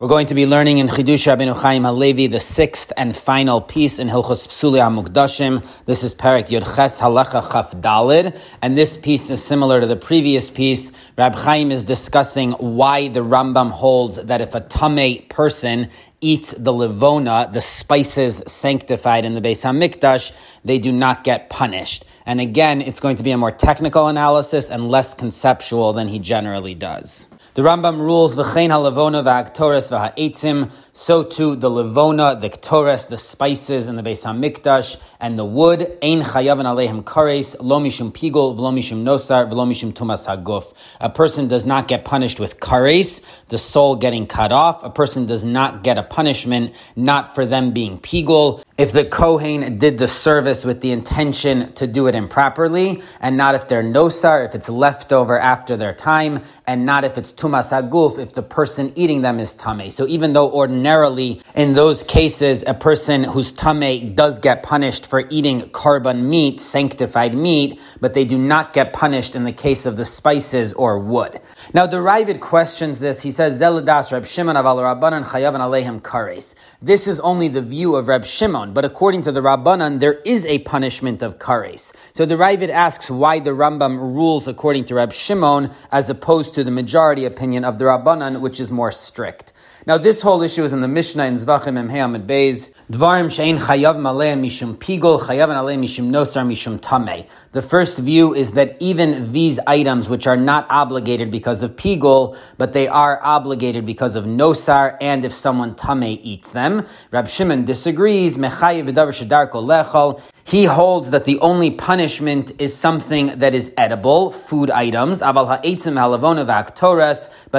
We're going to be learning in Chidush Rabbeinu Chaim Halevi the sixth and final piece in Hilchos Psuli HaMukdashim. This is Parak Yud Ches Halacha Chaf Dalid, and this piece is similar to the previous piece. Rab Chaim is discussing why the Rambam holds that if a Tameh person eats the levona, the spices sanctified in the Beis Hamikdash, they do not get punished. And again, it's going to be a more technical analysis and less conceptual than he generally does. The Rambam rules v'chein halavona v'aktoris v'ha'etzim. So too the levona, the ktores, the spices and the Beis Hamikdash, and the wood. Ein chayavan alehem kares lo mishum pigol v'lo mishum nosar v'lo mishum tumas haguf. A person does not get punished with kares, the soul getting cut off. A person does not get a punishment not for them being pigol. If the kohen did the service with the intention to do it improperly, and not if they're nosar, if it's left over after their time, and not if it's tumas haguf, if the person eating them is tame. So even though ordinarily in those cases a person who's tame does get punished for eating karban meat, sanctified meat, but they do not get punished in the case of the spices or wood. Now the Ravid questions this. He says, Zeladas Reb Shimon aval Rabbanan chayavan alehem kares. This is only the view of Reb Shimon, but according to the Rabbanan, there is a punishment of kares. So the Ravid asks why the Rambam rules according to Reb Shimon as opposed to the majority opinion of the Rabbanan, which is more strict. Now, this whole issue is in the Mishnah in Zvachim Em Amid Beis. Dvarim shein chayav maleh mishum pigol chayav aleh mishum nosar mishum tameh. The first view is that even these items, which are not obligated because of pigol, but they are obligated because of nosar, and if someone tameh eats them, Rab Shimon disagrees. Mechayev lechol. He holds that the only punishment is something that is edible, food items, but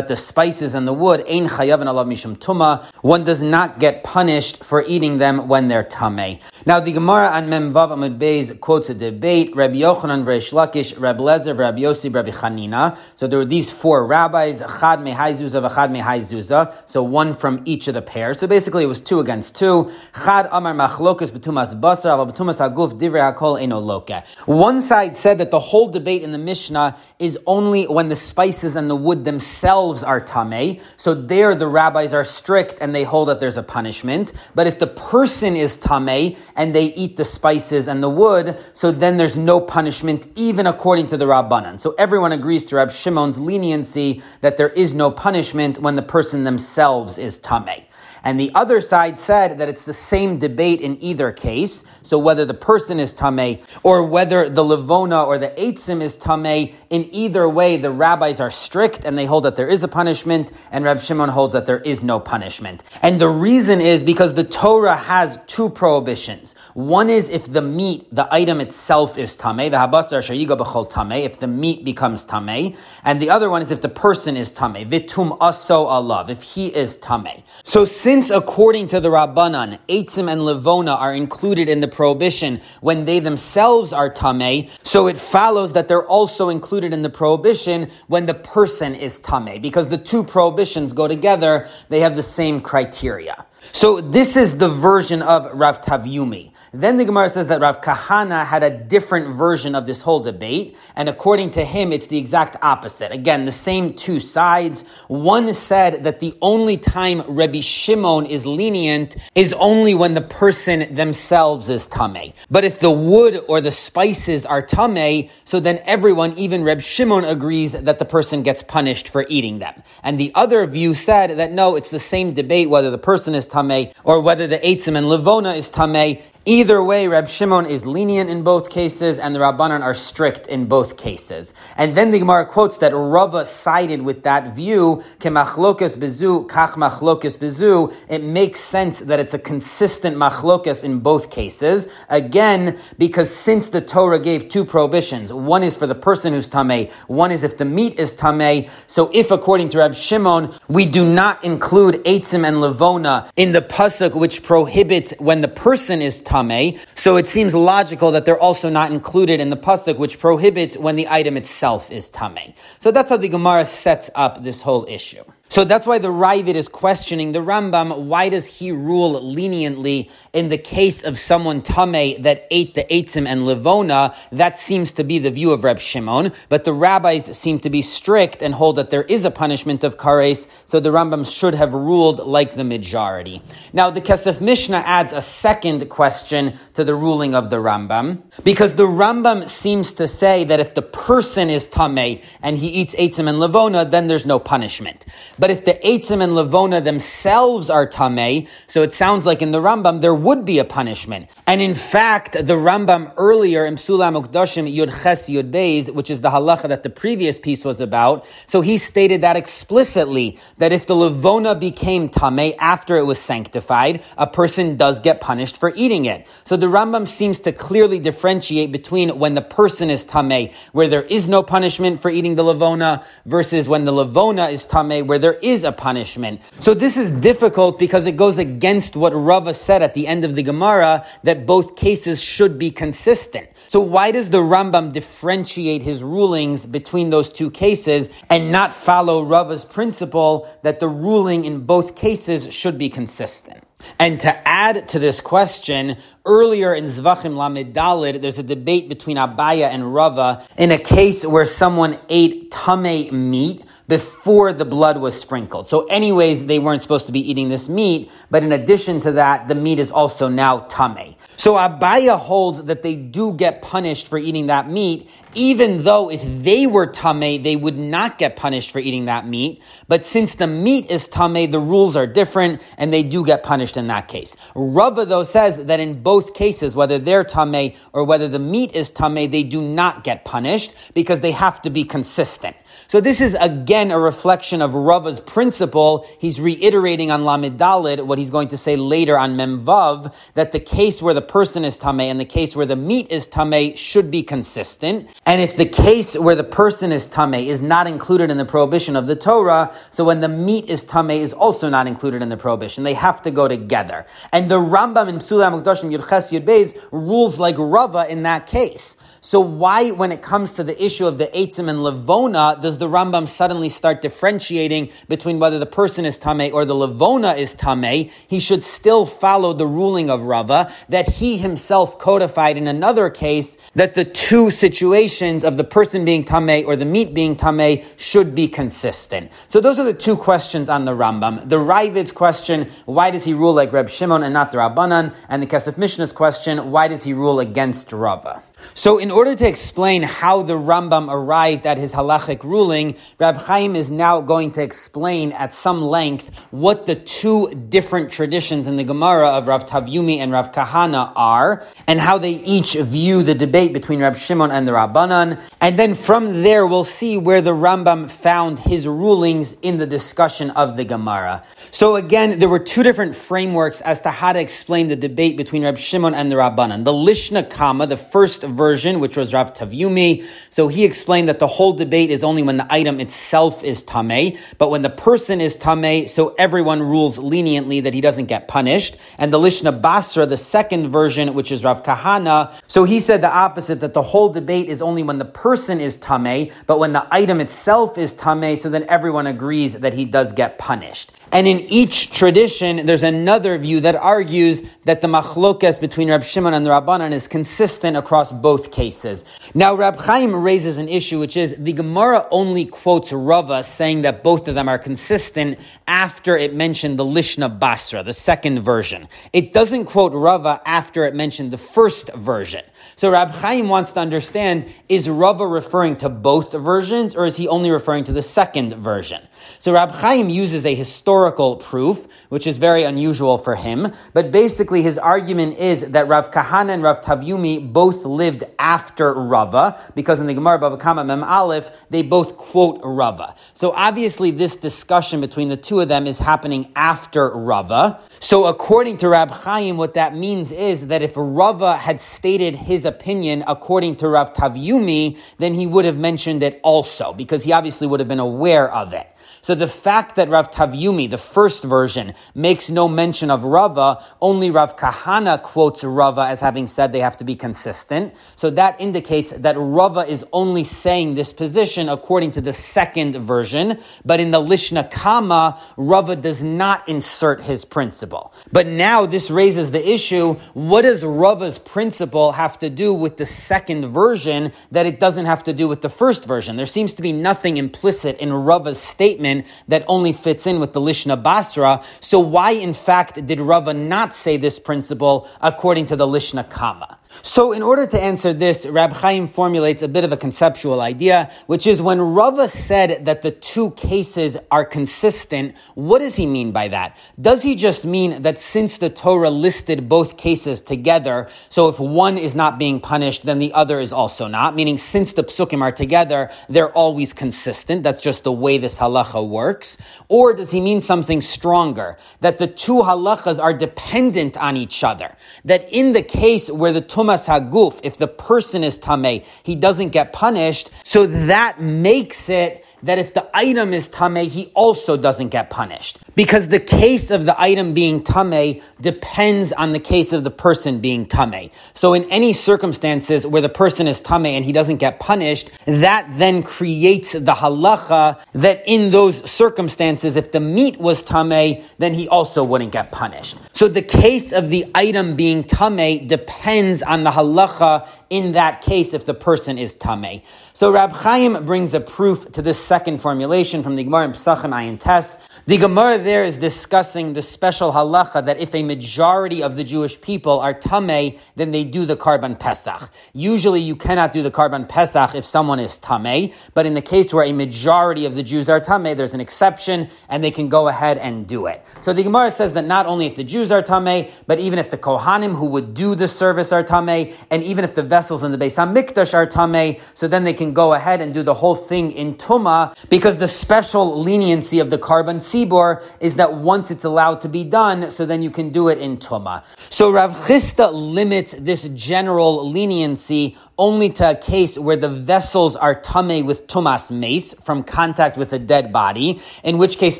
the spices and the wood, ein alav mishum tuma, one does not get punished for eating them when they're tameh. Now the Gemara on Memvav Amud Beis quotes a debate, Rabbi Yochanan v'Reish Lakish, Rabbi Lezer v'Rabbi Yossi Rabbi Chanina. So there were these four rabbis, Chad mehai zuza v'chad mehai zuza, so one from each of the pairs. So basically it was two against two. Chad amar machlokus b'tumas basar, aval b'tumas aguf divrei hakol eno loka. One side said that the whole debate in the Mishnah is only when the spices and the wood themselves are tameh. So there the rabbis are strict and they hold that there's a punishment. But if the person is tameh and they eat the spices and the wood, so then there's no punishment even according to the Rabbanan. So everyone agrees to Rab Shimon's leniency that there is no punishment when the person themselves is tameh. And the other side said that it's the same debate in either case. So whether the person is tameh or whether the levona or the eitzim is tameh, in either way, the rabbis are strict and they hold that there is a punishment, and Reb Shimon holds that there is no punishment. And the reason is because the Torah has two prohibitions. One is if the meat, the item itself is tameh, the habasar shayiga b'chol tameh, if the meat becomes tameh, and the other one is if the person is tameh, vitum aso alav, if he is tameh. So since according to the Rabbanan, Eitzim and Levona are included in the prohibition when they themselves are Tameh, so it follows that they're also included in the prohibition when the person is Tameh, because the two prohibitions go together, they have the same criteria. So this is the version of Rav Tavyumi. Then the Gemara says that Rav Kahana had a different version of this whole debate, and according to him, it's the exact opposite. Again, the same two sides. One said that the only time Rabbi Shimon is lenient is only when the person themselves is tameh. But if the wood or the spices are tameh, so then everyone, even Reb Shimon, agrees that the person gets punished for eating them. And the other view said that no, it's the same debate whether the person is tameh or whether the Eitzim and Levona is tameh. Either way, Reb Shimon is lenient in both cases, and the Rabbanan are strict in both cases. And then the Gemara quotes that Rava sided with that view, kemachlokas bezu, kach machlokas bezu. It makes sense that it's a consistent machlokas in both cases. Again, because since the Torah gave two prohibitions, one is for the person who's tameh, one is if the meat is tameh. So if, according to Reb Shimon, we do not include Eitzim and Levona in the pasuk which prohibits when the person is tameh, so it seems logical that they're also not included in the pasuk which prohibits when the item itself is tameh. So that's how the Gemara sets up this whole issue. So that's why the Ravid is questioning the Rambam. Why does he rule leniently in the case of someone Tame that ate the Eitzim and Levona? That seems to be the view of Reb Shimon, but the rabbis seem to be strict and hold that there is a punishment of Kares, so the Rambam should have ruled like the majority. Now the Kesef Mishnah adds a second question to the ruling of the Rambam, because the Rambam seems to say that if the person is Tame and he eats Eitzim and Levona, then there's no punishment. But if the Eitzim and Levona themselves are Tameh, so it sounds like in the Rambam there would be a punishment. And in fact, the Rambam earlier in Psula Mukdashim Yud Ches Yud Beis, which is the halacha that the previous piece was about, so he stated that explicitly, that if the Levona became Tameh after it was sanctified, a person does get punished for eating it. So the Rambam seems to clearly differentiate between when the person is Tameh, where there is no punishment for eating the Levona, versus when the Levona is Tameh, where there there is a punishment. So this is difficult because it goes against what Rava said at the end of the Gemara that both cases should be consistent. So why does the Rambam differentiate his rulings between those two cases and not follow Rava's principle that the ruling in both cases should be consistent? And to add to this question, earlier in Zvachim Lamed Dalid, there's a debate between Abaya and Rava in a case where someone ate tame meat before the blood was sprinkled. So anyways, they weren't supposed to be eating this meat, but in addition to that, the meat is also now tame. So Abaya holds that they do get punished for eating that meat, even though if they were tame, they would not get punished for eating that meat. But since the meat is tame, the rules are different, and they do get punished in that case. Rava though says that in both cases, whether they're tame or whether the meat is tame, they do not get punished because they have to be consistent. So this is again a reflection of Rava's principle. He's reiterating on Lamed Dalid what he's going to say later on Memvav, that the case where the person is Tameh and the case where the meat is Tameh should be consistent. And if the case where the person is Tameh is not included in the prohibition of the Torah, so when the meat is Tameh is also not included in the prohibition. They have to go together. And the Rambam in Psula Mukdashim Yudches Yud Beis rules like Rava in that case. So why, when it comes to the issue of the Eitzim and Levona, does the Rambam suddenly start differentiating between whether the person is Tameh or the Levona is Tameh? He should still follow the ruling of Rava that he himself codified in another case that the two situations of the person being Tameh or the meat being Tameh should be consistent. So those are the two questions on the Rambam. The Ravid's question, why does he rule like Reb Shimon and not the Rabbanan? And the Kesef Mishnah's question, why does he rule against Rava? So, in order to explain how the Rambam arrived at his halachic ruling, Rab Chaim is now going to explain at some length what the two different traditions in the Gemara of Rav Tavyumi and Rav Kahana are, and how they each view the debate between Rab Shimon and the Rabbanan. And then from there, we'll see where the Rambam found his rulings in the discussion of the Gemara. So, again, there were two different frameworks as to how to explain the debate between Rab Shimon and the Rabbanan. The Lishna Kama, the first version, which was Rav Tavyumi. So he explained that the whole debate is only when the item itself is tameh, but when the person is tameh, so everyone rules leniently that he doesn't get punished. And the Lishna Basra, the second version, which is Rav Kahana, so he said the opposite, that the whole debate is only when the person is tameh, but when the item itself is tameh, so then everyone agrees that he does get punished. And in each tradition, there's another view that argues that the machlokas between Rab Shimon and the Rabbanan is consistent across both cases. Now, Rab Chaim raises an issue, which is the Gemara only quotes Rava saying that both of them are consistent after it mentioned the Lishna Basra, the second version. It doesn't quote Rava after it mentioned the first version. So Rab Chaim wants to understand, is Rava referring to both versions or is he only referring to the second version? So Rab Chaim uses a historical proof, which is very unusual for him, but basically his argument is that Rav Kahana and Rav Tavyumi both lived after Rava, because in the Gemara Bava Kama Mem Aleph, they both quote Rava. So obviously this discussion between the two of them is happening after Rava. So according to Rab Chaim, what that means is that if Rava had stated his opinion according to Rav Tavyumi, then he would have mentioned it also, because he obviously would have been aware of it. So the fact that Rav Tavyumi, the first version, makes no mention of Rava, only Rav Kahana quotes Rava as having said they have to be consistent. So that indicates that Rava is only saying this position according to the second version, but in the Lishna Kama, Rava does not insert his principle. But now this raises the issue, what does Rava's principle have to do with the second version that it doesn't have to do with the first version? There seems to be nothing implicit in Rava's statement that only fits in with the Lishna Basra. So why in fact did Rava not say this principle according to the Lishna Kama? So, in order to answer this, Rab Chaim formulates a bit of a conceptual idea, which is when Rava said that the two cases are consistent, what does he mean by that? Does he just mean that since the Torah listed both cases together, so if one is not being punished, then the other is also not? Meaning, since the psukim are together, they're always consistent. That's just the way this halacha works. Or does he mean something stronger? That the two halachas are dependent on each other. That in the case where the tumas haguf, if the person is tameh, he doesn't get punished. So that makes it that if the item is tame, he also doesn't get punished. Because the case of the item being tame depends on the case of the person being tame. So in any circumstances where the person is tame and he doesn't get punished, that then creates the halacha that in those circumstances, if the meat was tame, then he also wouldn't get punished. So the case of the item being tame depends on the halacha in that case if the person is tameh. So Rab Chaim brings a proof to this second formulation from the Gemara in Pesachim Ayin Tes. The Gemara there is discussing the special halacha that if a majority of the Jewish people are tameh, then they do the karban pesach. Usually, you cannot do the karban pesach if someone is tameh, but in the case where a majority of the Jews are tameh, there's an exception, and they can go ahead and do it. So the Gemara says that not only if the Jews are tameh, but even if the kohanim who would do the service are tameh, and even if the vessels in the Beis Hamikdash are tameh, so then they can go ahead and do the whole thing in tuma, because the special leniency of the karban Tzibor is that once it's allowed to be done, so then you can do it in Tuma. So Rav Chisda limits this general leniency only to a case where the vessels are tame with tumas meis from contact with a dead body, in which case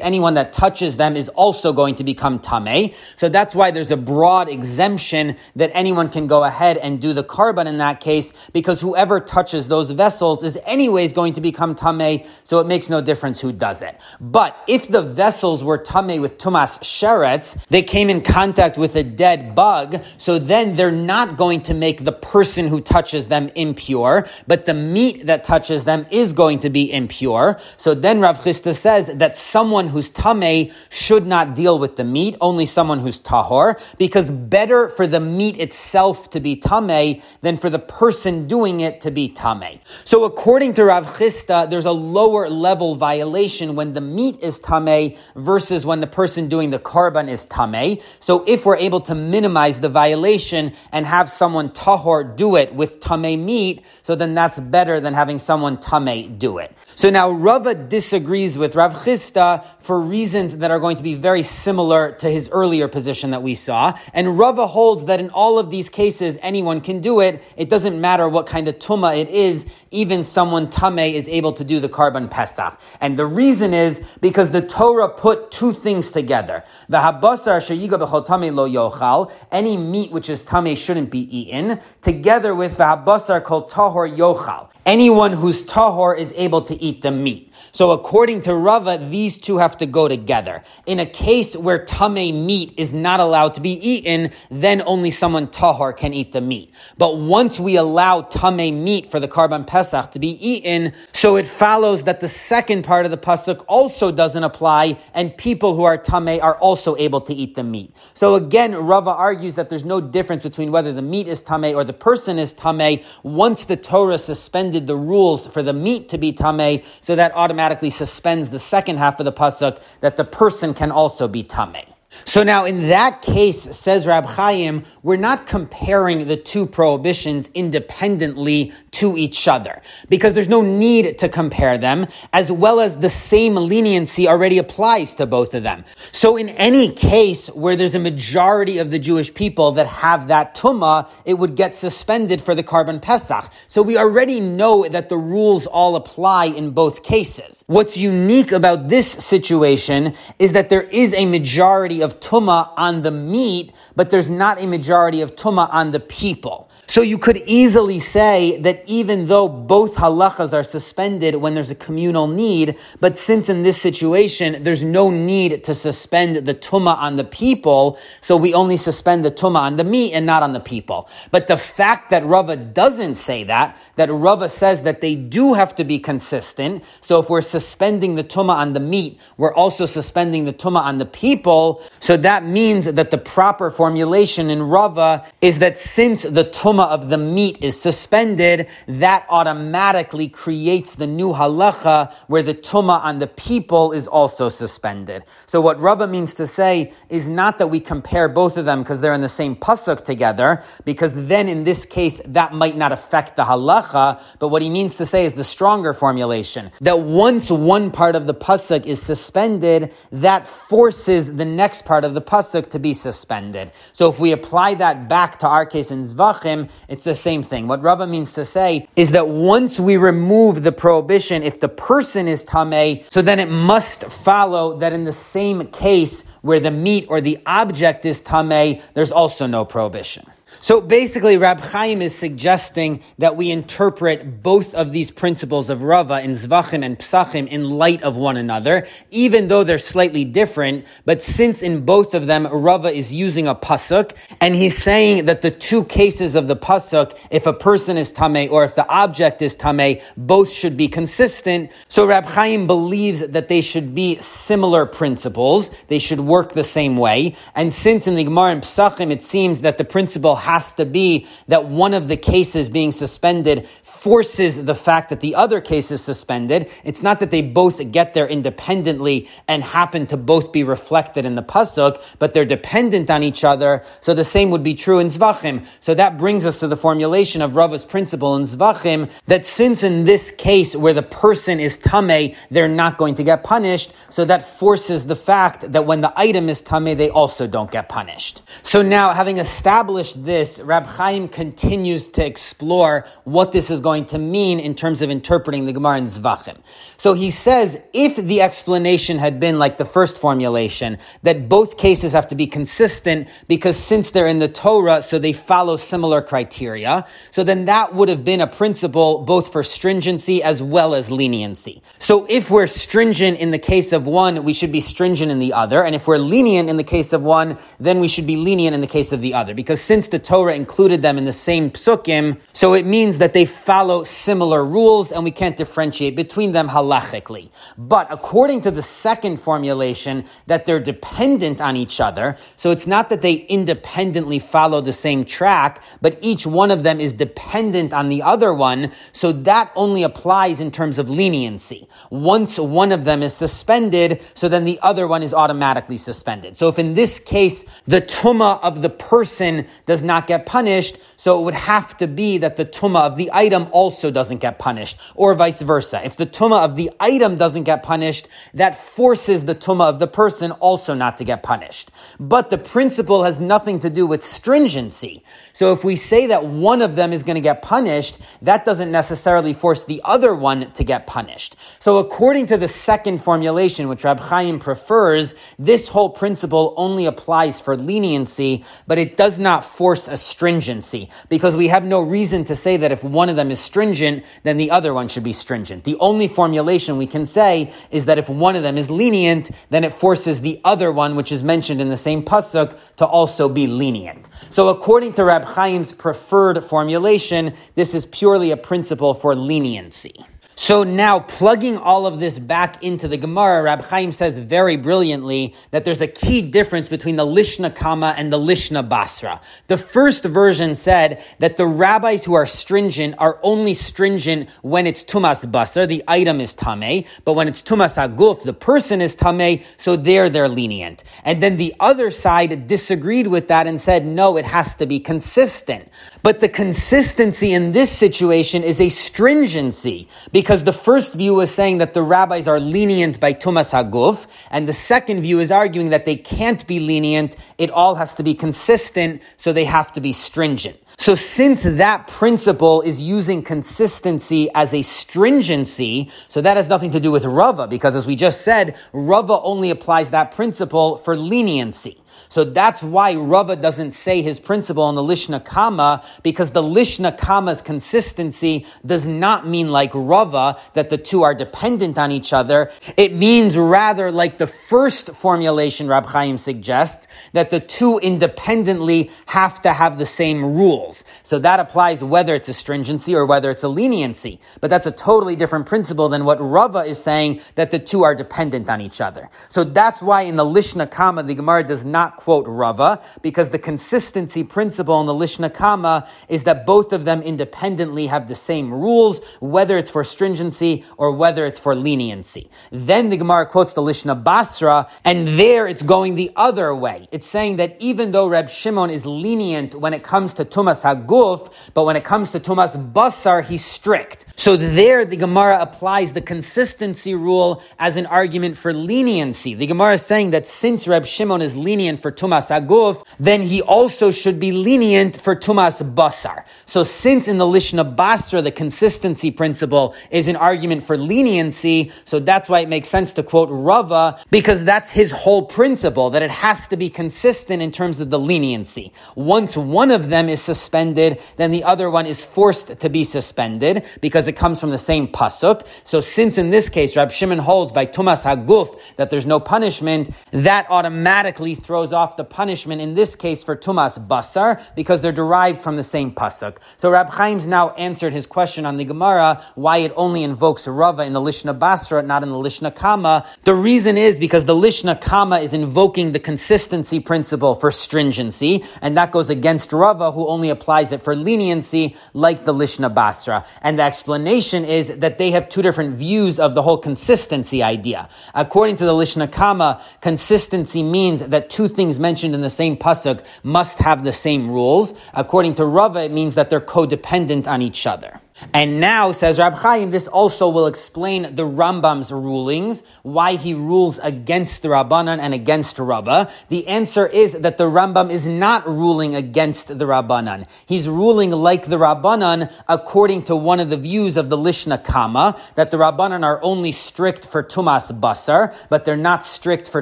anyone that touches them is also going to become tame. So that's why there's a broad exemption that anyone can go ahead and do the karban in that case, because whoever touches those vessels is anyways going to become tame, so it makes no difference who does it. But if the vessels were tame with tumas sheretz, they came in contact with a dead bug, so then they're not going to make the person who touches them impure, but the meat that touches them is going to be impure. So then Rav Chisda says that someone who's tameh should not deal with the meat, only someone who's tahor, because better for the meat itself to be tameh than for the person doing it to be tameh. So according to Rav Chisda, there's a lower level violation when the meat is tameh versus when the person doing the karban is tameh. So if we're able to minimize the violation and have someone tahor do it with tameh meat, so then that's better than having someone tame do it. So now Rava disagrees with Rav Chisda for reasons that are going to be very similar to his earlier position that we saw. And Rava holds that in all of these cases, anyone can do it. It doesn't matter what kind of tuma it is. Even someone tame is able to do the karban pesach. And the reason is because the Torah put two things together. The habasar sheyiga b'chol lo yochal. Any meat which is tame shouldn't be eaten. Together with the habasar kol tahor yochal. Anyone who's tahor is able to eat the meat. So according to Rava, these two have to go together. In a case where tame meat is not allowed to be eaten, then only someone tahor can eat the meat. But once we allow tame meat for the karban pesach to be eaten, so it follows that the second part of the pasuk also doesn't apply, and people who are tame are also able to eat the meat. So again, Rava argues that there's no difference between whether the meat is tame or the person is tame. Once the Torah suspended the rules for the meat to be tame, so that automatically automatically suspends the second half of the pasuk that the person can also be tameh. So now in that case, says Rab Chaim, we're not comparing the two prohibitions independently to each other because there's no need to compare them as well as the same leniency already applies to both of them. So in any case where there's a majority of the Jewish people that have that tumah, it would get suspended for the karban Pesach. So we already know that the rules all apply in both cases. What's unique about this situation is that there is a majority of tuma on the meat, but there's not a majority of tuma on the people. So you could easily say that even though both halachas are suspended when there's a communal need, but since in this situation there's no need to suspend the tuma on the people, so we only suspend the tuma on the meat and not on the people. But the fact that Rava doesn't say that, that Rava says that they do have to be consistent, so if we're suspending the tuma on the meat, we're also suspending the tuma on the people, so that means that the proper formulation in Rava is that since the tuma of the meat is suspended, that automatically creates the new halacha where the tuma on the people is also suspended. So what Rava means to say is not that we compare both of them because they're in the same pasuk together, because then in this case that might not affect the halacha, but what he means to say is the stronger formulation. That once one part of the pasuk is suspended, that forces the next part of the pasuk to be suspended. So if we apply that back to our case in Zvachim, it's the same thing. What Rava means to say is that once we remove the prohibition, if the person is tameh, so then it must follow that in the same case where the meat or the object is tameh, there's also no prohibition. So basically, Rab Chaim is suggesting that we interpret both of these principles of Rava in Zvachim and Psachim in light of one another, even though they're slightly different. But since in both of them, Rava is using a pasuk, and he's saying that the two cases of the pasuk, if a person is tameh or if the object is tameh, both should be consistent. So Rab Chaim believes that they should be similar principles; they should work the same way. And since in the Gemara and Psachim it seems that the principle has to be that one of the cases being suspended forces the fact that the other case is suspended. It's not that they both get there independently and happen to both be reflected in the pasuk, but they're dependent on each other. So the same would be true in Zvachim. So that brings us to the formulation of Rava's principle in Zvachim that since in this case where the person is tame, they're not going to get punished. So that forces the fact that when the item is tame, they also don't get punished. So now having established this, Rab Chaim continues to explore what this is going going to mean in terms of interpreting the Gemara in Zvachim. So he says, if the explanation had been like the first formulation, that both cases have to be consistent because since they're in the Torah, so they follow similar criteria, so then that would have been a principle both for stringency as well as leniency. So if we're stringent in the case of one, we should be stringent in the other, and if we're lenient in the case of one, then we should be lenient in the case of the other. Because since the Torah included them in the same psukim, so it means that they follow follow similar rules and we can't differentiate between them halachically. But according to the second formulation, that they're dependent on each other, so it's not that they independently follow the same track, but each one of them is dependent on the other one, so that only applies in terms of leniency. Once one of them is suspended, so then the other one is automatically suspended. So if in this case, the tuma of the person does not get punished, so it would have to be that the tuma of the item also doesn't get punished, or vice versa. If the tuma of the item doesn't get punished, that forces the tuma of the person also not to get punished. But the principle has nothing to do with stringency. So if we say that one of them is going to get punished, that doesn't necessarily force the other one to get punished. So according to the second formulation, which Rab Chaim prefers, this whole principle only applies for leniency, but it does not force a stringency, because we have no reason to say that if one of them is stringent, then the other one should be stringent. The only formulation we can say is that if one of them is lenient, then it forces the other one, which is mentioned in the same pasuk, to also be lenient. So according to Rab Chaim's preferred formulation, this is purely a principle for leniency. So now, plugging all of this back into the Gemara, Rab Chaim says very brilliantly that there's a key difference between the Lishna Kama and the Lishna Basra. The first version said that the rabbis who are stringent are only stringent when it's Tumas Basar, the item is Tameh, but when it's Tumas Aguf, the person is Tameh, so there they're lenient. And then the other side disagreed with that and said, no, it has to be consistent. But the consistency in this situation is a stringency because the first view is saying that the rabbis are lenient by Tumas Haguf, and the second view is arguing that they can't be lenient. It all has to be consistent, so they have to be stringent. So since that principle is using consistency as a stringency, so that has nothing to do with Rava, because as we just said, Rava only applies that principle for leniency. So that's why Rava doesn't say his principle in the Lishna Kama, because the Lishna Kama's consistency does not mean like Rava, that the two are dependent on each other. It means rather like the first formulation Rab Chaim suggests, that the two independently have to have the same rules. So that applies whether it's a stringency or whether it's a leniency. But that's a totally different principle than what Rava is saying, that the two are dependent on each other. So that's why in the Lishna Kama, the Gemara does not quote Rava, because the consistency principle in the Lishna Kama is that both of them independently have the same rules, whether it's for stringency or whether it's for leniency. Then the Gemara quotes the Lishna Basra, and there it's going the other way. It's saying that even though Reb Shimon is lenient when it comes to Tumas Haguf, but when it comes to Tumas Basar, he's strict. So there the Gemara applies the consistency rule as an argument for leniency. The Gemara is saying that since Reb Shimon is lenient for Tumas Aguf, then he also should be lenient for Tumas Basar. So since in the Lishna Basra the consistency principle is an argument for leniency, so that's why it makes sense to quote Rava, because that's his whole principle, that it has to be consistent in terms of the leniency. Once one of them is suspended, then the other one is forced to be suspended, because it comes from the same pasuk. So since in this case Rab Shimon holds by Tumas Haguf that there's no punishment, that automatically throws off the punishment in this case for Tumas Basar because they're derived from the same pasuk. So Rab Chaim's now answered his question on the Gemara why it only invokes Rava in the Lishna Basra, not in the Lishna Kama. The reason is because the Lishna Kama is invoking the consistency principle for stringency, and that goes against Rava, who only applies it for leniency, like the Lishna Basra. And the explanation explanation is that they have two different views of the whole consistency idea. According to the Lishna Kama, consistency means that two things mentioned in the same pasuk must have the same rules. According to Rava, it means that they're codependent on each other. And now, says Rab Chaim, this also will explain the Rambam's rulings, why he rules against the Rabbanan and against Rava. The answer is that the Rambam is not ruling against the Rabbanan. He's ruling like the Rabbanan according to one of the views of the Lishna Kama, that the Rabbanan are only strict for Tumas Basar, but they're not strict for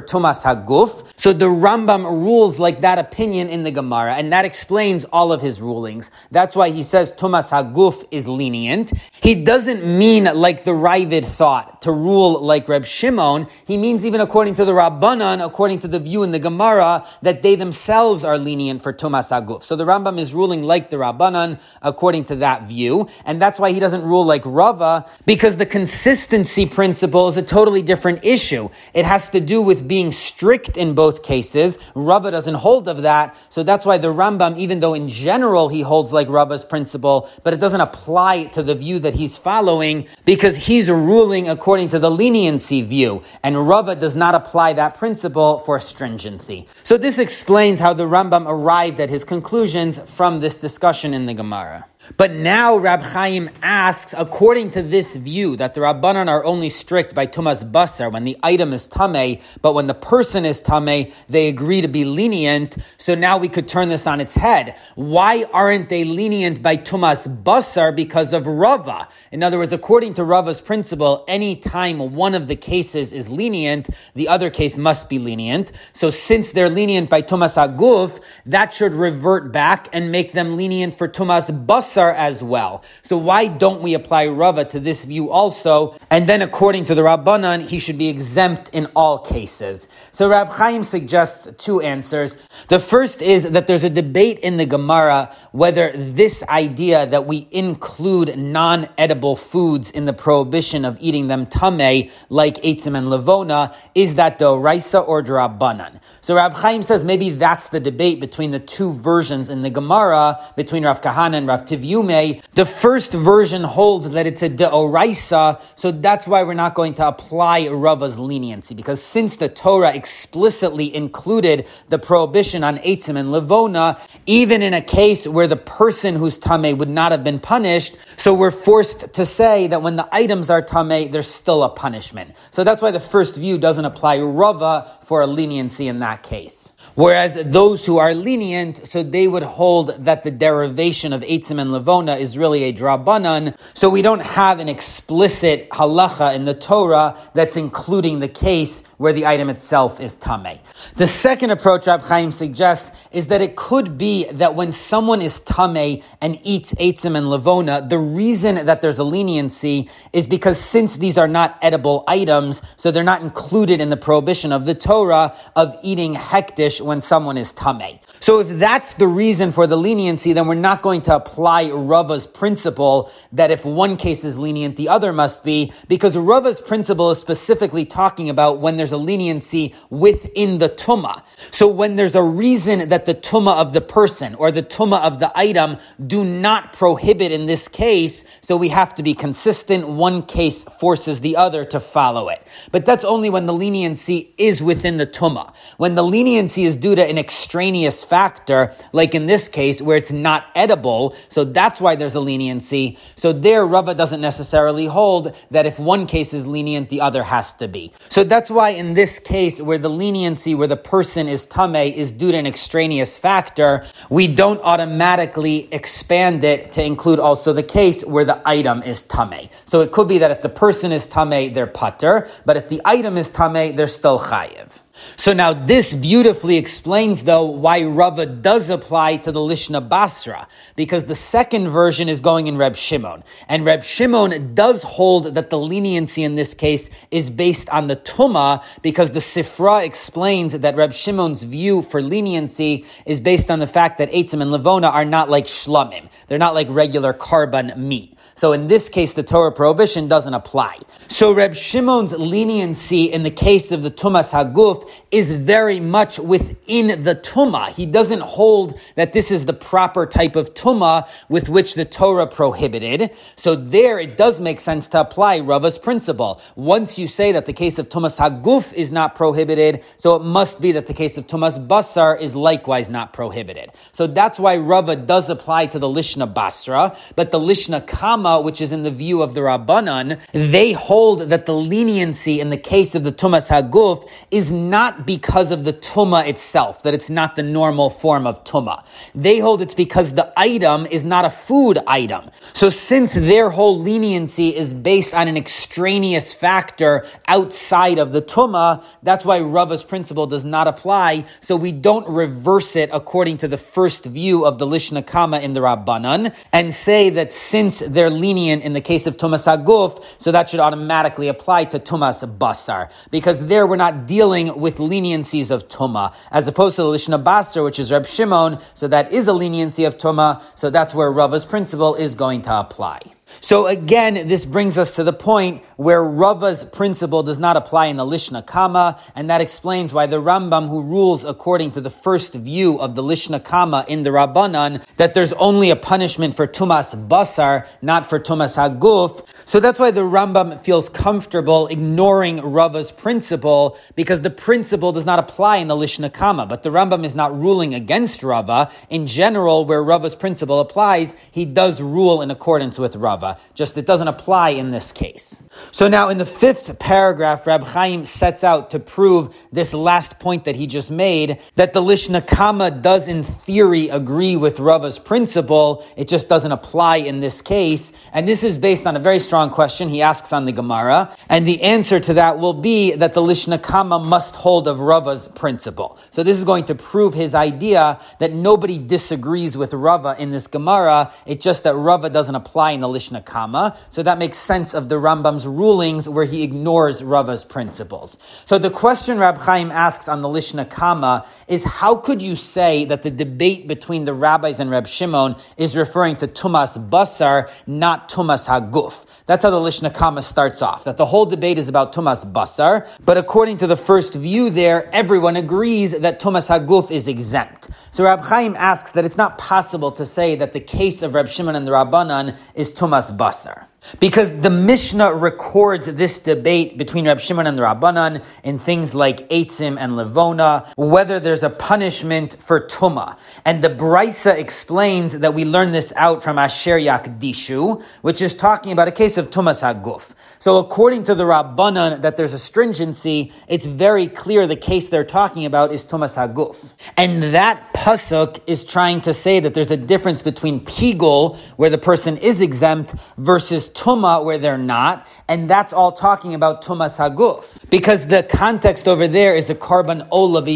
Tumas Haguf. So the Rambam rules like that opinion in the Gemara, and that explains all of his rulings. That's why he says Tumas Haguf is lenient lenient. He doesn't mean like the Ravid thought to rule like Reb Shimon. He means even according to the Rabbanan, according to the view in the Gemara, that they themselves are lenient for Tumas Aguf. So the Rambam is ruling like the Rabbanan according to that view. And that's why he doesn't rule like Rava, because the consistency principle is a totally different issue. It has to do with being strict in both cases. Rava doesn't hold of that. So that's why the Rambam, even though in general he holds like Rava's principle, but it doesn't apply to the view that he's following because he's ruling according to the leniency view, and Rava does not apply that principle for stringency. So this explains how the Rambam arrived at his conclusions from this discussion in the Gemara. But now Rab Chaim asks, according to this view, that the Rabbanan are only strict by Tumas Basar when the item is Tameh, but when the person is Tameh, they agree to be lenient. So now we could turn this on its head. Why aren't they lenient by Tumas Basar? Because of Rava. In other words, according to Rava's principle, any time one of the cases is lenient, the other case must be lenient. So since they're lenient by Tumas Aguf, that should revert back and make them lenient for Tumas Basar basar as well. So why don't we apply Rava to this view also? And then according to the Rabbanan, he should be exempt in all cases. So Rab Chaim suggests two answers. The first is that there's a debate in the Gemara whether this idea that we include non-edible foods in the prohibition of eating them tame, like Eitzim and Levona, is that the Raisa or Drabanan? So Rab Chaim says maybe that's the debate between the two versions in the Gemara, between Rav Kahana and Rav Tavyumi. The first version holds that it's a deoraisa, so that's why we're not going to apply Rava's leniency, because since the Torah explicitly included the prohibition on Eitzim and Levona, even in a case where the person who's Tame would not have been punished, so we're forced to say that when the items are Tame, there's still a punishment. So that's why the first view doesn't apply Rava for a leniency in that case. Whereas those who are lenient, so they would hold that the derivation of Eitzim and Levona is really a drabanan, so we don't have an explicit halacha in the Torah that's including the case where the item itself is tame. The second approach Rab Chaim suggests is that it could be that when someone is tame and eats Eitzim and Levona, the reason that there's a leniency is because since these are not edible items, so they're not included in the prohibition of the Torah of eating hekdesh when someone is tame. So if that's the reason for the leniency, then we're not going to apply Rava's principle that if one case is lenient, the other must be, because Rava's principle is specifically talking about when there's a leniency within the tuma. So when there's a reason that the tuma of the person or the tuma of the item do not prohibit in this case, so we have to be consistent. One case forces the other to follow it. But that's only when the leniency is within the tuma. When the leniency is due to an extraneous factor, like in this case where it's not edible, so that's why there's a leniency. So there, Rava doesn't necessarily hold that if one case is lenient, the other has to be. So that's why in this case where the leniency, where the person is tame, is due to an extraneous factor, we don't automatically expand it to include also the case where the item is tame. So it could be that if the person is tame, they're patur, but if the item is tame, they're still chayiv. So now this beautifully explains though why Rava does apply to the Lishna Basra, because the second version is going in Reb Shimon. And Reb Shimon does hold that the leniency in this case is based on the Tuma, because the Sifra explains that Reb Shimon's view for leniency is based on the fact that Eitzim and Levona are not like Shlamim. They're not like regular karban meat. So in this case, the Torah prohibition doesn't apply. So Reb Shimon's leniency in the case of the Tumas Haguf is very much within the Tuma. He doesn't hold that this is the proper type of Tuma with which the Torah prohibited. So there it does make sense to apply Rava's principle. Once you say that the case of Tumas Haguf is not prohibited, so it must be that the case of Tumas Basar is likewise not prohibited. So that's why Rava does apply to the Lishna Basra, but the Lishna Kama which is in the view of the Rabbanan, they hold that the leniency in the case of the Tumas Haguf is not because of the Tuma itself, that it's not the normal form of Tuma. They hold it's because the item is not a food item. So since their whole leniency is based on an extraneous factor outside of the Tuma, that's why Rava's principle does not apply. So we don't reverse it according to the first view of the Lishna Kama in the Rabbanan and say that since they're lenient in the case of Tumas Haguf, so that should automatically apply to Tumas Basar. Because there we're not dealing with leniencies of Tuma, as opposed to the Lishna Basra, which is Reb Shimon, so that is a leniency of Tuma, so that's where Rava's principle is going to apply. So again, this brings us to the point where Rava's principle does not apply in the Lishna Kama, and that explains why the Rambam, who rules according to the first view of the Lishna Kama in the Rabbanan, that there's only a punishment for Tumas Basar, not for Tumas Haguf. So that's why the Rambam feels comfortable ignoring Rava's principle, because the principle does not apply in the Lishna Kama. But the Rambam is not ruling against Rava. In general, where Rava's principle applies, he does rule in accordance with Rava. Rava, just it doesn't apply in this case. So now in the fifth paragraph, Rab Chaim sets out to prove this last point that he just made, that the Lishna Kama does in theory agree with Rava's principle, it just doesn't apply in this case. And this is based on a very strong question he asks on the Gemara, and the answer to that will be that the Lishna Kama must hold of Rava's principle. So this is going to prove his idea that nobody disagrees with Rava in this Gemara, it's just that Rava doesn't apply in the Lishna Kama. So that makes sense of the Rambam's rulings where he ignores Rava's principles. So the question Rab Chaim asks on the Lishna Kama is how could you say that the debate between the rabbis and Reb Shimon is referring to Tumas Basar, not Tumas Haguf? That's how the Lishna Kama starts off, that the whole debate is about Tumas Basar, but according to the first view there, everyone agrees that Tumas Haguf is exempt. So Rab Chaim asks that it's not possible to say that the case of Reb Shimon and the Rabbanan is Tumas Basar. Because the Mishnah records this debate between Reb Shimon and the Rabbanan in things like Eitzim and Levona, whether there's a punishment for Tuma. And the Brisa explains that we learn this out from Asher Yakdishu, which is talking about a case of Tumas Haguf. So according to the Rabbanan that there's a stringency, it's very clear the case they're talking about is Tumas Haguf. And that pasuk is trying to say that there's a difference between Pigul, where the person is exempt, versus tuma where they're not, and that's all talking about tumas haguf. Because the context over there is a karban olav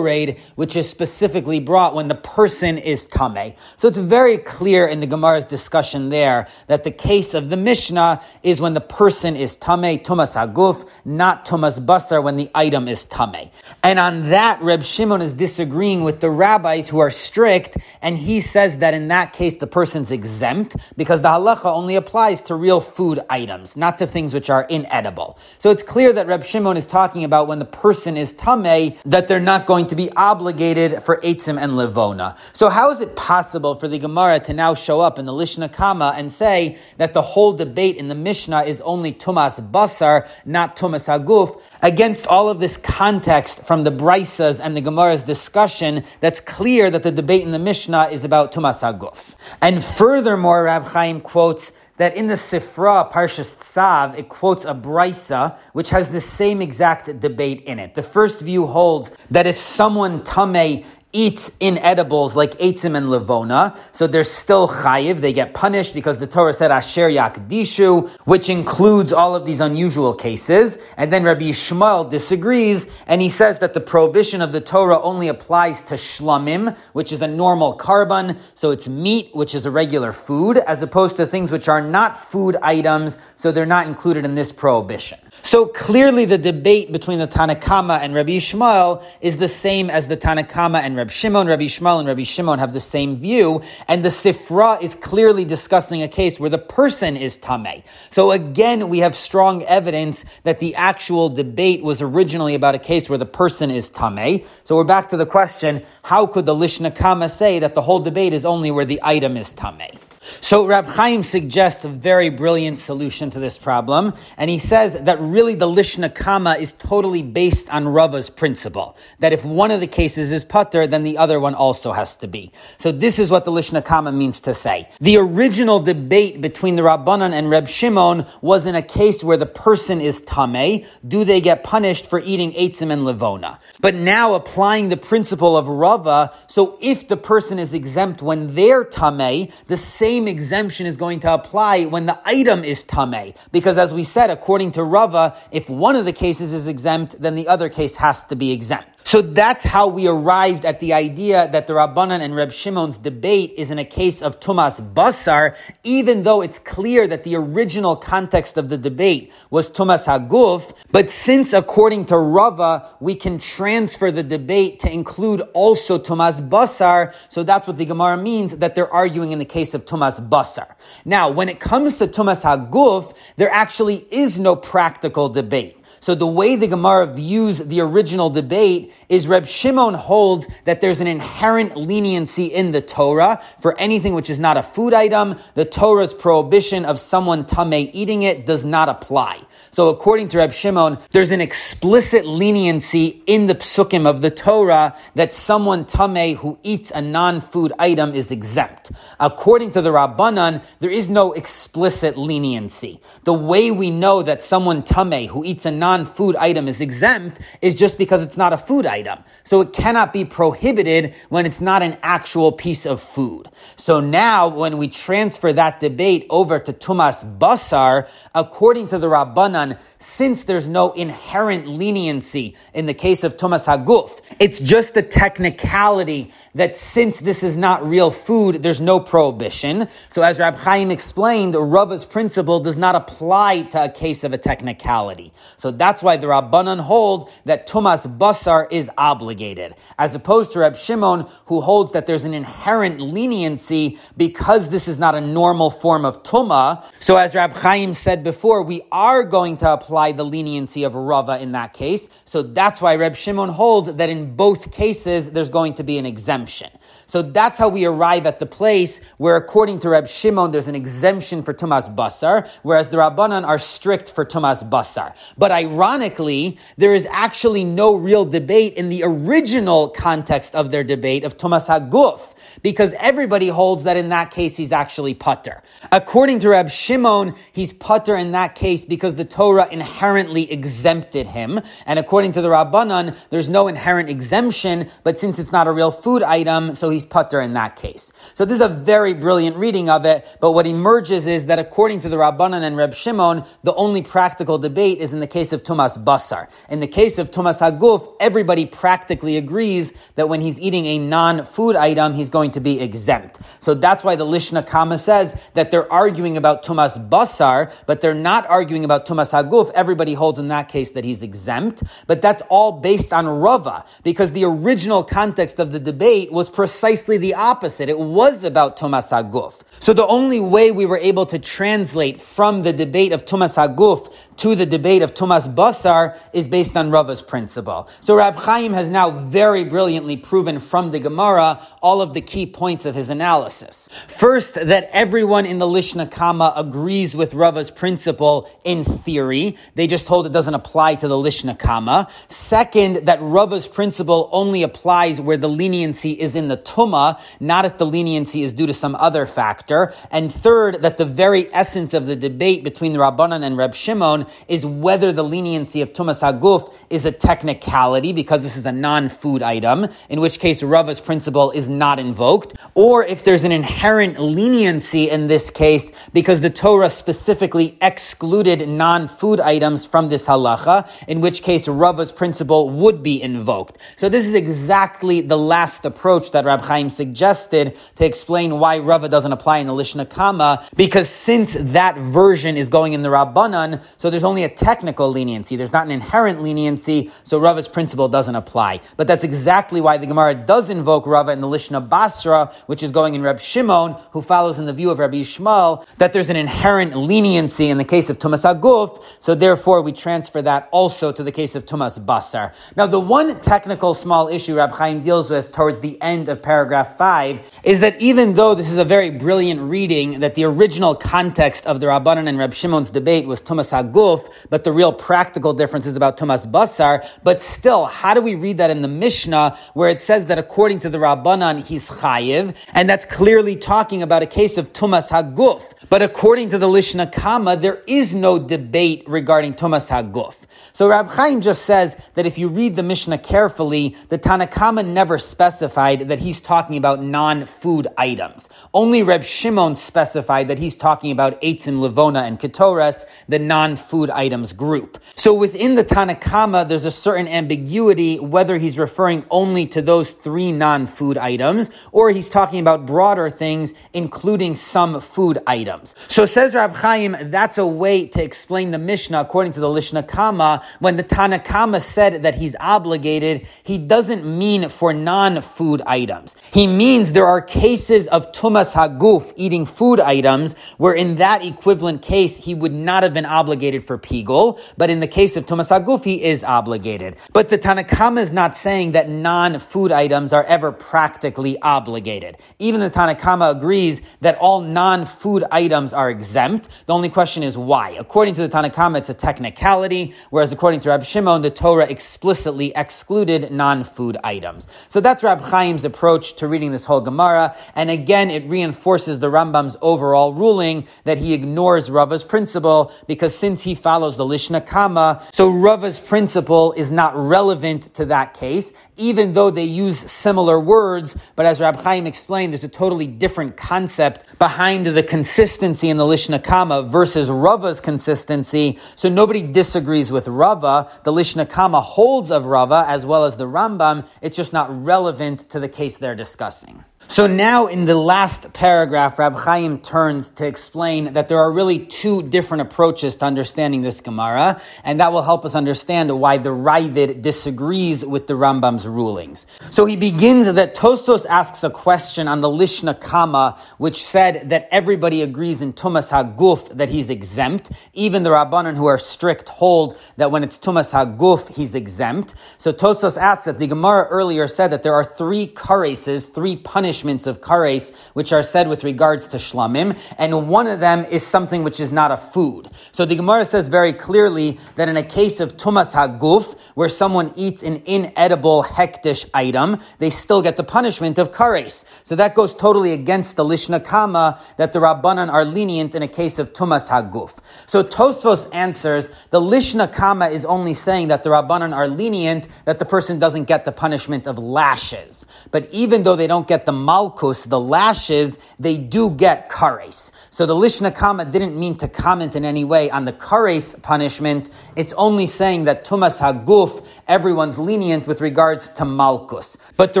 which is specifically brought when the person is tame. So it's very clear in the Gemara's discussion there that the case of the Mishnah is when the person is tame, tumas haguf, not tumas basar when the item is tame. And on that, Reb Shimon is disagreeing with the rabbis who are strict, and he says that in that case the person's exempt because the halacha only applies to real food items, not to things which are inedible. So it's clear that Reb Shimon is talking about when the person is tameh, that they're not going to be obligated for Eitzim and Levona. So how is it possible for the Gemara to now show up in the Lishna Kama and say that the whole debate in the Mishnah is only Tumas Basar, not Tumas Haguf, against all of this context from the Brisas and the Gemara's discussion that's clear that the debate in the Mishnah is about Tumas Haguf. And furthermore, Rab Chaim quotes that in the Sifra, Parshas Tzav, it quotes a brisa which has the same exact debate in it. The first view holds that if someone tamei eats inedibles like Eitzim and Levona, so they're still chayiv. They get punished because the Torah said Asher Yakdishu, which includes all of these unusual cases. And then Rabbi Yishmael disagrees, and he says that the prohibition of the Torah only applies to shlamim, which is a normal karban, so it's meat, which is a regular food, as opposed to things which are not food items, so they're not included in this prohibition. So clearly the debate between the Tanakama and Rabbi Yishmael is the same as the Tanakama and Rabbi Shimon. Rabbi Yishmael and Rabbi Shimon have the same view, and the Sifra is clearly discussing a case where the person is Tameh. So again, we have strong evidence that the actual debate was originally about a case where the person is Tameh. So we're back to the question, how could the Lishna Kama say that the whole debate is only where the item is Tameh? So Rab Chaim suggests a very brilliant solution to this problem, and he says that really the Lishna Kama is totally based on Rava's principle, that if one of the cases is patur, then the other one also has to be. So this is what the Lishna Kama means to say. The original debate between the Rabbanan and Reb Shimon was in a case where the person is Tameh, do they get punished for eating Eitzim and Levona? But now applying the principle of Rava, so if the person is exempt when they're Tameh, the same same exemption is going to apply when the item is tamei. Because as we said, according to Rava, if one of the cases is exempt, then the other case has to be exempt. So that's how we arrived at the idea that the Rabbanan and Reb Shimon's debate is in a case of Tumas Basar, even though it's clear that the original context of the debate was Tumas Haguf. But since, according to Rava, we can transfer the debate to include also Tumas Basar, so that's what the Gemara means that they're arguing in the case of Tumas Basar. Now, when it comes to Tumas Haguf, there actually is no practical debate. So the way the Gemara views the original debate is Reb Shimon holds that there's an inherent leniency in the Torah for anything which is not a food item. The Torah's prohibition of someone tamei eating it does not apply. So according to Reb Shimon, there's an explicit leniency in the psukim of the Torah that someone tamei who eats a non-food item is exempt. According to the Rabbanan, there is no explicit leniency. The way we know that someone tamei who eats a non-food item is exempt is just because it's not a food item. So it cannot be prohibited when it's not an actual piece of food. So now when we transfer that debate over to Tumas Basar, according to the Rabbanan, since there's no inherent leniency in the case of Tumas Haguf, it's just a technicality that since this is not real food, there's no prohibition. So as Rab Chaim explained, Rava's principle does not apply to a case of a technicality. So that's why the Rabbanan hold that Tumas Basar is obligated, as opposed to Rab Shimon, who holds that there's an inherent leniency because this is not a normal form of Tuma. So as Rab Chaim said before, we are going to apply the leniency of Rava in that case. So that's why Reb Shimon holds that in both cases there's going to be an exemption. So that's how we arrive at the place where, according to Reb Shimon, there's an exemption for Tumas Basar, whereas the Rabbanan are strict for Tumas Basar. But ironically, there is actually no real debate in the original context of their debate of Tumas Haguf because everybody holds that in that case he's actually patur. According to Reb Shimon, he's patur in that case because the Torah inherently exempted him. And according to the Rabbanan, there's no inherent exemption, but since it's not a real food item, so he's patur in that case. So this is a very brilliant reading of it, but what emerges is that according to the Rabbanan and Reb Shimon, the only practical debate is in the case of Tumas Basar. In the case of Tumas Haguf, everybody practically agrees that when he's eating a non-food item, he's going going to be exempt. So that's why the Lishna Kama says that they're arguing about Tumas Basar, but they're not arguing about Tumas Haguf. Everybody holds in that case that he's exempt, but that's all based on Rava, because the original context of the debate was precisely the opposite. It was about Tumas Haguf. So the only way we were able to translate from the debate of Tumas Haguf to the debate of Tumas Basar is based on Rava's principle. So Rab Chaim has now very brilliantly proven from the Gemara all of the key points of his analysis. First, that everyone in the Lishna Kama agrees with Rava's principle in theory. They just hold it doesn't apply to the Lishna Kama. Second, that Rava's principle only applies where the leniency is in the Tuma, not if the leniency is due to some other factor. And third, that the very essence of the debate between the Rabbanan and Reb Shimon is whether the leniency of Tumas Haguf is a technicality because this is a non-food item, in which case Rava's principle is not invoked, or if there's an inherent leniency in this case because the Torah specifically excluded non-food items from this halacha, in which case Rava's principle would be invoked. So this is exactly the last approach that Rab Chaim suggested to explain why Rava doesn't apply in the Lishna Kama, because since that version is going in the Rabbanan, so there's only a technical leniency. There's not an inherent leniency, so Rava's principle doesn't apply. But that's exactly why the Gemara does invoke Rava in the Lishna Basra, which is going in Reb Shimon, who follows in the view of Rabbi Yishmael, that there's an inherent leniency in the case of Tumas Aguf, so therefore we transfer that also to the case of Tumas Basar. Now the one technical small issue Rab Chaim deals with towards the end of paragraph 5 is that even though this is a very brilliant reading, that the original context of the Rabbanan and Reb Shimon's debate was Tumas Aguf, but the real practical difference is about Tumas Basar, but still, how do we read that in the Mishnah where it says that according to the Rabbanan, he's chayiv, and that's clearly talking about a case of Tumas Haguf. But according to the Lishna Kama, there is no debate regarding Tumas Haguf. So Rab Chaim just says that if you read the Mishnah carefully, the Tanakama never specified that he's talking about non-food items. Only Reb Shimon specified that he's talking about Eitzim, Levona, and Ketores, the non-food items group. So within the Tanakama, there's a certain ambiguity whether he's referring only to those three non-food items, or he's talking about broader things, including some food items. So says Rab Chaim, that's a way to explain the Mishnah according to the Lishna Kama, when the Tanakama said that he's obligated, he doesn't mean for non-food items. He means there are cases of Tumas Haguf, eating food items, where in that equivalent case, he would not have been obligated for Pigul, but in the case of Tumas Haguf, he is obligated. But the Tanakama is not saying that non-food items are ever practically obligated. Even the Tanakama agrees that all non-food items are exempt. The only question is why. According to the Tanakama, it's a technicality, whereas according to Rab Shimon, the Torah explicitly excluded non-food items. So that's Rab Chaim's approach to reading this whole Gemara, and again, it reinforces the Rambam's overall ruling that he ignores Rava's principle, because since he follows the Lishna Kama, so Rava's principle is not relevant to that case, even though they use similar words, but as Rab Chaim explained, there's a totally different concept behind the consistency in the Lishna Kama versus Rava's consistency, so nobody disagrees with Rava. The Lishna Kama holds of Rava as well as the Rambam, it's just not relevant to the case they're discussing. So now in the last paragraph, Rab Chaim turns to explain that there are really two different approaches to understanding this Gemara, and that will help us understand why the Ravid disagrees with the Rambam's rulings. So he begins that Tosfos asks a question on the Lishna Kama, which said that everybody agrees in Tumas Haguf that he's exempt. Even the Rabbanan who are strict hold that when it's Tumas Haguf, he's exempt. So Tosfos asks that the Gemara earlier said that there are three karases, three punishments punishments of kares, which are said with regards to shlamim, and one of them is something which is not a food. So the Gemara says very clearly that in a case of tumas haguf, where someone eats an inedible hekdesh item, they still get the punishment of kares. So that goes totally against the lishna kama that the rabbanan are lenient in a case of tumas haguf. So Tosfos answers the lishna kama is only saying that the rabbanan are lenient that the person doesn't get the punishment of lashes, but even though they don't get the malchus, the lashes, they do get kares. So the Lishna Kama didn't mean to comment in any way on the kares punishment. It's only saying that Tumas Haguf, everyone's lenient with regards to malchus. But the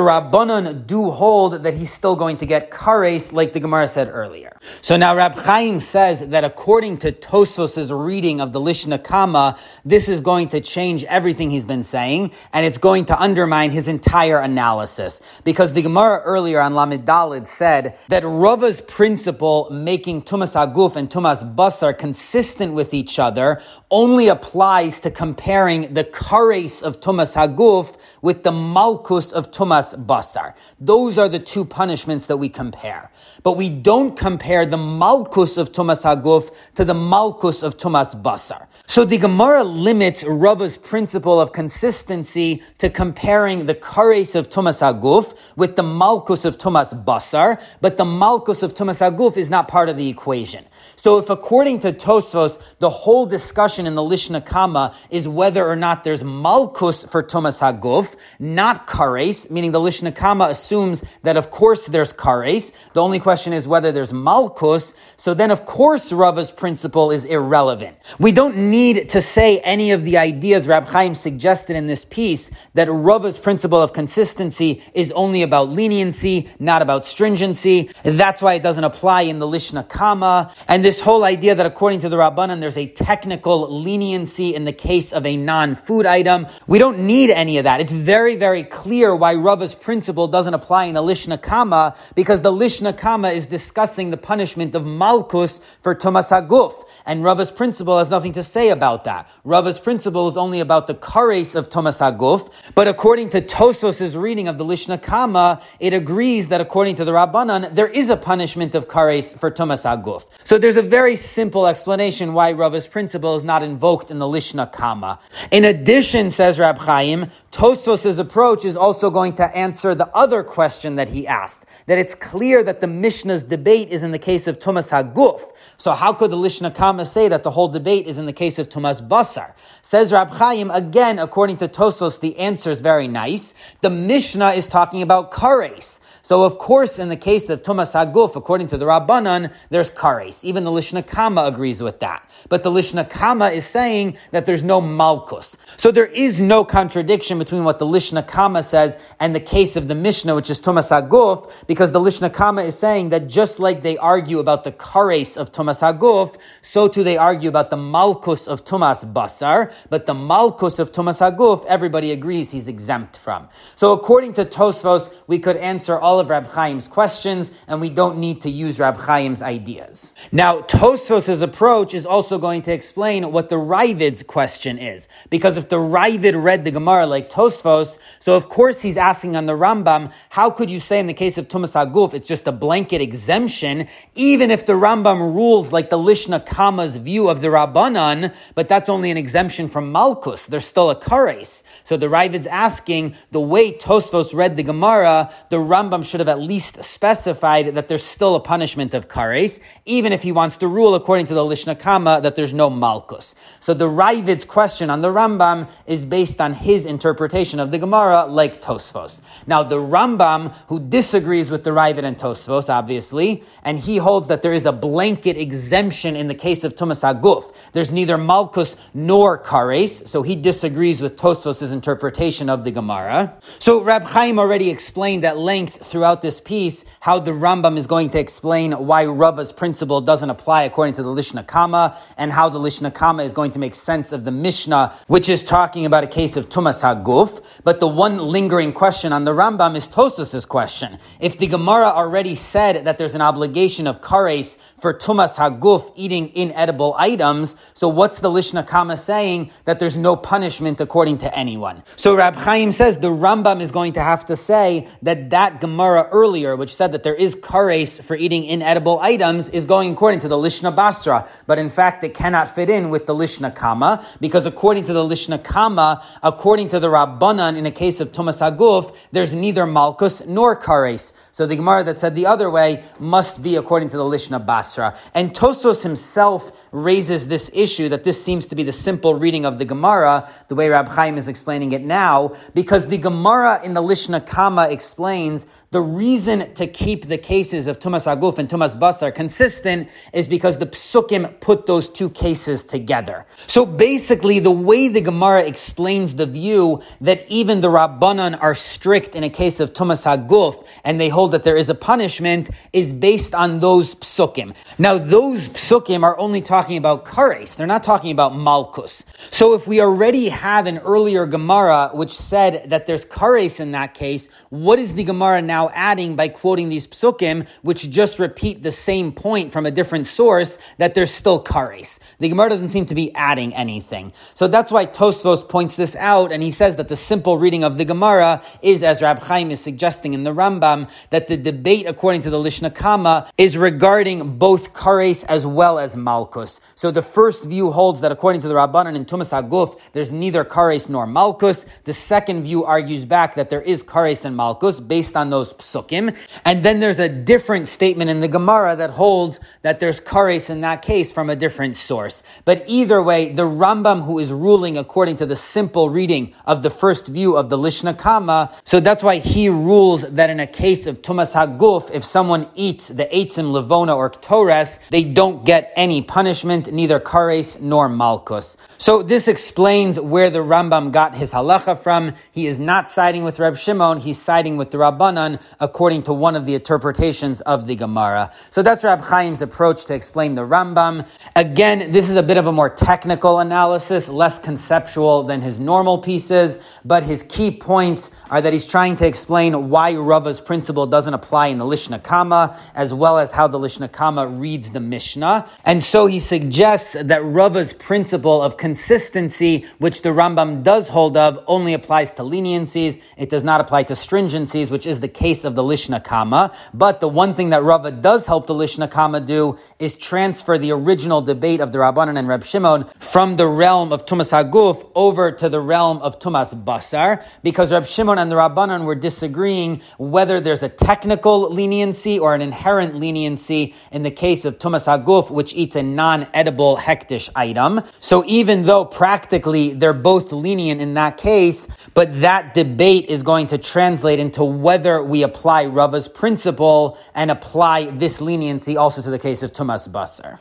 Rabbanon do hold that he's still going to get kares, like the Gemara said earlier. So now Rab Chaim says that according to Tosfos's reading of the Lishna Kama, this is going to change everything he's been saying, and it's going to undermine his entire analysis. Because the Gemara earlier on Lamed Dalid said that Rava's principle making Tumas Aguf and Tumas Basar consistent with each other only applies to comparing the kares of Tumas Haguf with the Malkus of Tumas Basar. Those are the two punishments that we compare. But we don't compare the Malkus of Tumas Haguf to the Malkus of Tumas Basar. So the Gemara limits Rava's principle of consistency to comparing the kares of Tumas Haguf with the Malkus of Tumas Basar, but the Malkus of Tumas Haguf is not part of the equation. So if according to Tosfos, the whole discussion in the Lishna Kama is whether or not there's Malkus for Tumas Haguf, not Kares, meaning the Lishna Kama assumes that of course there's Kares. The only question is whether there's Malkus. So then of course Rava's principle is irrelevant. We don't need to say any of the ideas Rab Chaim suggested in this piece that Rava's principle of consistency is only about leniency, not about stringency. That's why it doesn't apply in the Lishna Kama. And this whole idea that according to the Rabbanan, there's a technical leniency in the case of a non-food item. We don't need any of that. It's very, very clear why Rava's principle doesn't apply in the Lishna Kama, because the Lishna Kama is discussing the punishment of Malkus for Tumas Haguf. And Rava's principle has nothing to say about that. Rava's principle is only about the kares of Tumas Haguf. But according to Tosfos's reading of the Lishna Kama, it agrees that according to the Rabbanan, there is a punishment of kares for tumas aguf. So there's a very simple explanation why Rava's principle is not invoked in the Lishna Kama. In addition, says Rab Chaim, Tosfos's approach is also going to answer the other question that he asked. That it's clear that the Mishnah's debate is in the case of tumas Haguf. So how could the Lishna Kama say that the whole debate is in the case of Tumas Basar? Says Rab Chaim, again, according to Tosfos, the answer is very nice. The Mishnah is talking about Kares. So of course, in the case of Tumas Haguf, according to the Rabbanan, there's kares. Even the Lishna Kama agrees with that. But the Lishna Kama is saying that there's no malkus. So there is no contradiction between what the Lishna Kama says and the case of the Mishnah, which is Tumas Haguf, because the Lishna Kama is saying that just like they argue about the kares of Tumas Haguf, so too they argue about the malkus of Tumas Basar, but the malkus of Tumas Haguf, everybody agrees he's exempt from. So according to Tosfos, we could answer all all of Rab Chaim's questions, and we don't need to use Rab Chaim's ideas. Now, Tosfos' approach is also going to explain what the Ravid's question is, because if the Ravid read the Gemara like Tosfos, so of course he's asking on the Rambam, how could you say in the case of Tumas Haguf, it's just a blanket exemption, even if the Rambam rules like the Lishna Kama's view of the Rabbanan, but that's only an exemption from Malkus. There's still a kares. So the Ravid's asking, the way Tosfos read the Gemara, the Rambam should have at least specified that there's still a punishment of kares, even if he wants to rule according to the Lishna Kama that there's no Malkus. So the Ravid's question on the Rambam is based on his interpretation of the Gemara, like Tosfos. Now the Rambam, who disagrees with the Ravid and Tosfos, obviously, and he holds that there is a blanket exemption in the case of Tumas Aguf. There's neither Malkus nor Kares, so he disagrees with Tosfos' interpretation of the Gemara. So Rab Chaim already explained at length throughout this piece how the Rambam is going to explain why Rava's principle doesn't apply according to the Lishna Kama, and how the Lishna Kama is going to make sense of the Mishnah, which is talking about a case of Tumas Haguf. But the one lingering question on the Rambam is Tosfos' question. If the Gemara already said that there's an obligation of Kares for Tumas Haguf eating inedible items, so what's the Lishna Kama saying that there's no punishment according to anyone? So Rab Chaim says the Rambam is going to have to say that that Gemara earlier, which said that there is Kares for eating inedible items, is going according to the Lishna Basra, but in fact it cannot fit in with the Lishna Kama, because according to the Lishna Kama, according to the Rabbanan, in a case of Tumas Haguf, there's neither Malkus nor Kares. So the Gemara that said the other way must be according to the Lishna Basra. And Tosfos himself raises this issue that this seems to be the simple reading of the Gemara, the way Rab Chaim is explaining it now, because the Gemara in the Lishna Kama explains the reason to keep the cases of Tumas Aguf and Tumas Basar consistent is because the Psukim put those two cases together. So basically, the way the Gemara explains the view that even the Rabbanan are strict in a case of Tumas Aguf and they hold that there is a punishment is based on those Psukim. Now, those Psukim are only talking about Kares. They're not talking about Malkus. So if we already have an earlier Gemara which said that there's Kares in that case, what is the Gemara now now adding by quoting these psukim, which just repeat the same point from a different source, that there's still kares. The Gemara doesn't seem to be adding anything. So that's why Tosfos points this out, and he says that the simple reading of the Gemara is, as Rab Chaim is suggesting in the Rambam, that the debate according to the Lishna Kama is regarding both kares as well as malkus. So the first view holds that according to the Rabbanan in Tumas Haguf, there's neither kares nor malkus. The second view argues back that there is kares and malkus based on those those psukim. And then there's a different statement in the Gemara that holds that there's kares in that case from a different source. But either way, the Rambam who is ruling according to the simple reading of the first view of the Lishna Kama, so that's why he rules that in a case of Tumas Haguf, if someone eats the Eitzim Levona or Ktores, they don't get any punishment, neither kares nor malkus. So this explains where the Rambam got his halacha from. He is not siding with Reb Shimon, he's siding with the Rabbanan, according to one of the interpretations of the Gemara. So that's Rab Chaim's approach to explain the Rambam. Again, this is a bit of a more technical analysis, less conceptual than his normal pieces, but his key points are that he's trying to explain why Rava's principle doesn't apply in the Lishna Kama, as well as how the Lishna Kama reads the Mishnah. And so he suggests that Rava's principle of consistency, which the Rambam does hold of, only applies to leniencies. It does not apply to stringencies, which is the case of the Lishna Kama. But the one thing that Rava does help the Lishna Kama do is transfer the original debate of the Rabbanan and Reb Shimon from the realm of Tumas Haguf over to the realm of Tumas Basar, because Reb Shimon and the Rabbanan were disagreeing whether there's a technical leniency or an inherent leniency in the case of Tumas Haguf, which eats a non-edible hekdesh item. So even though practically they're both lenient in that case, but that debate is going to translate into whether we apply Rava's principle and apply this leniency also to the case of Tumas Basar.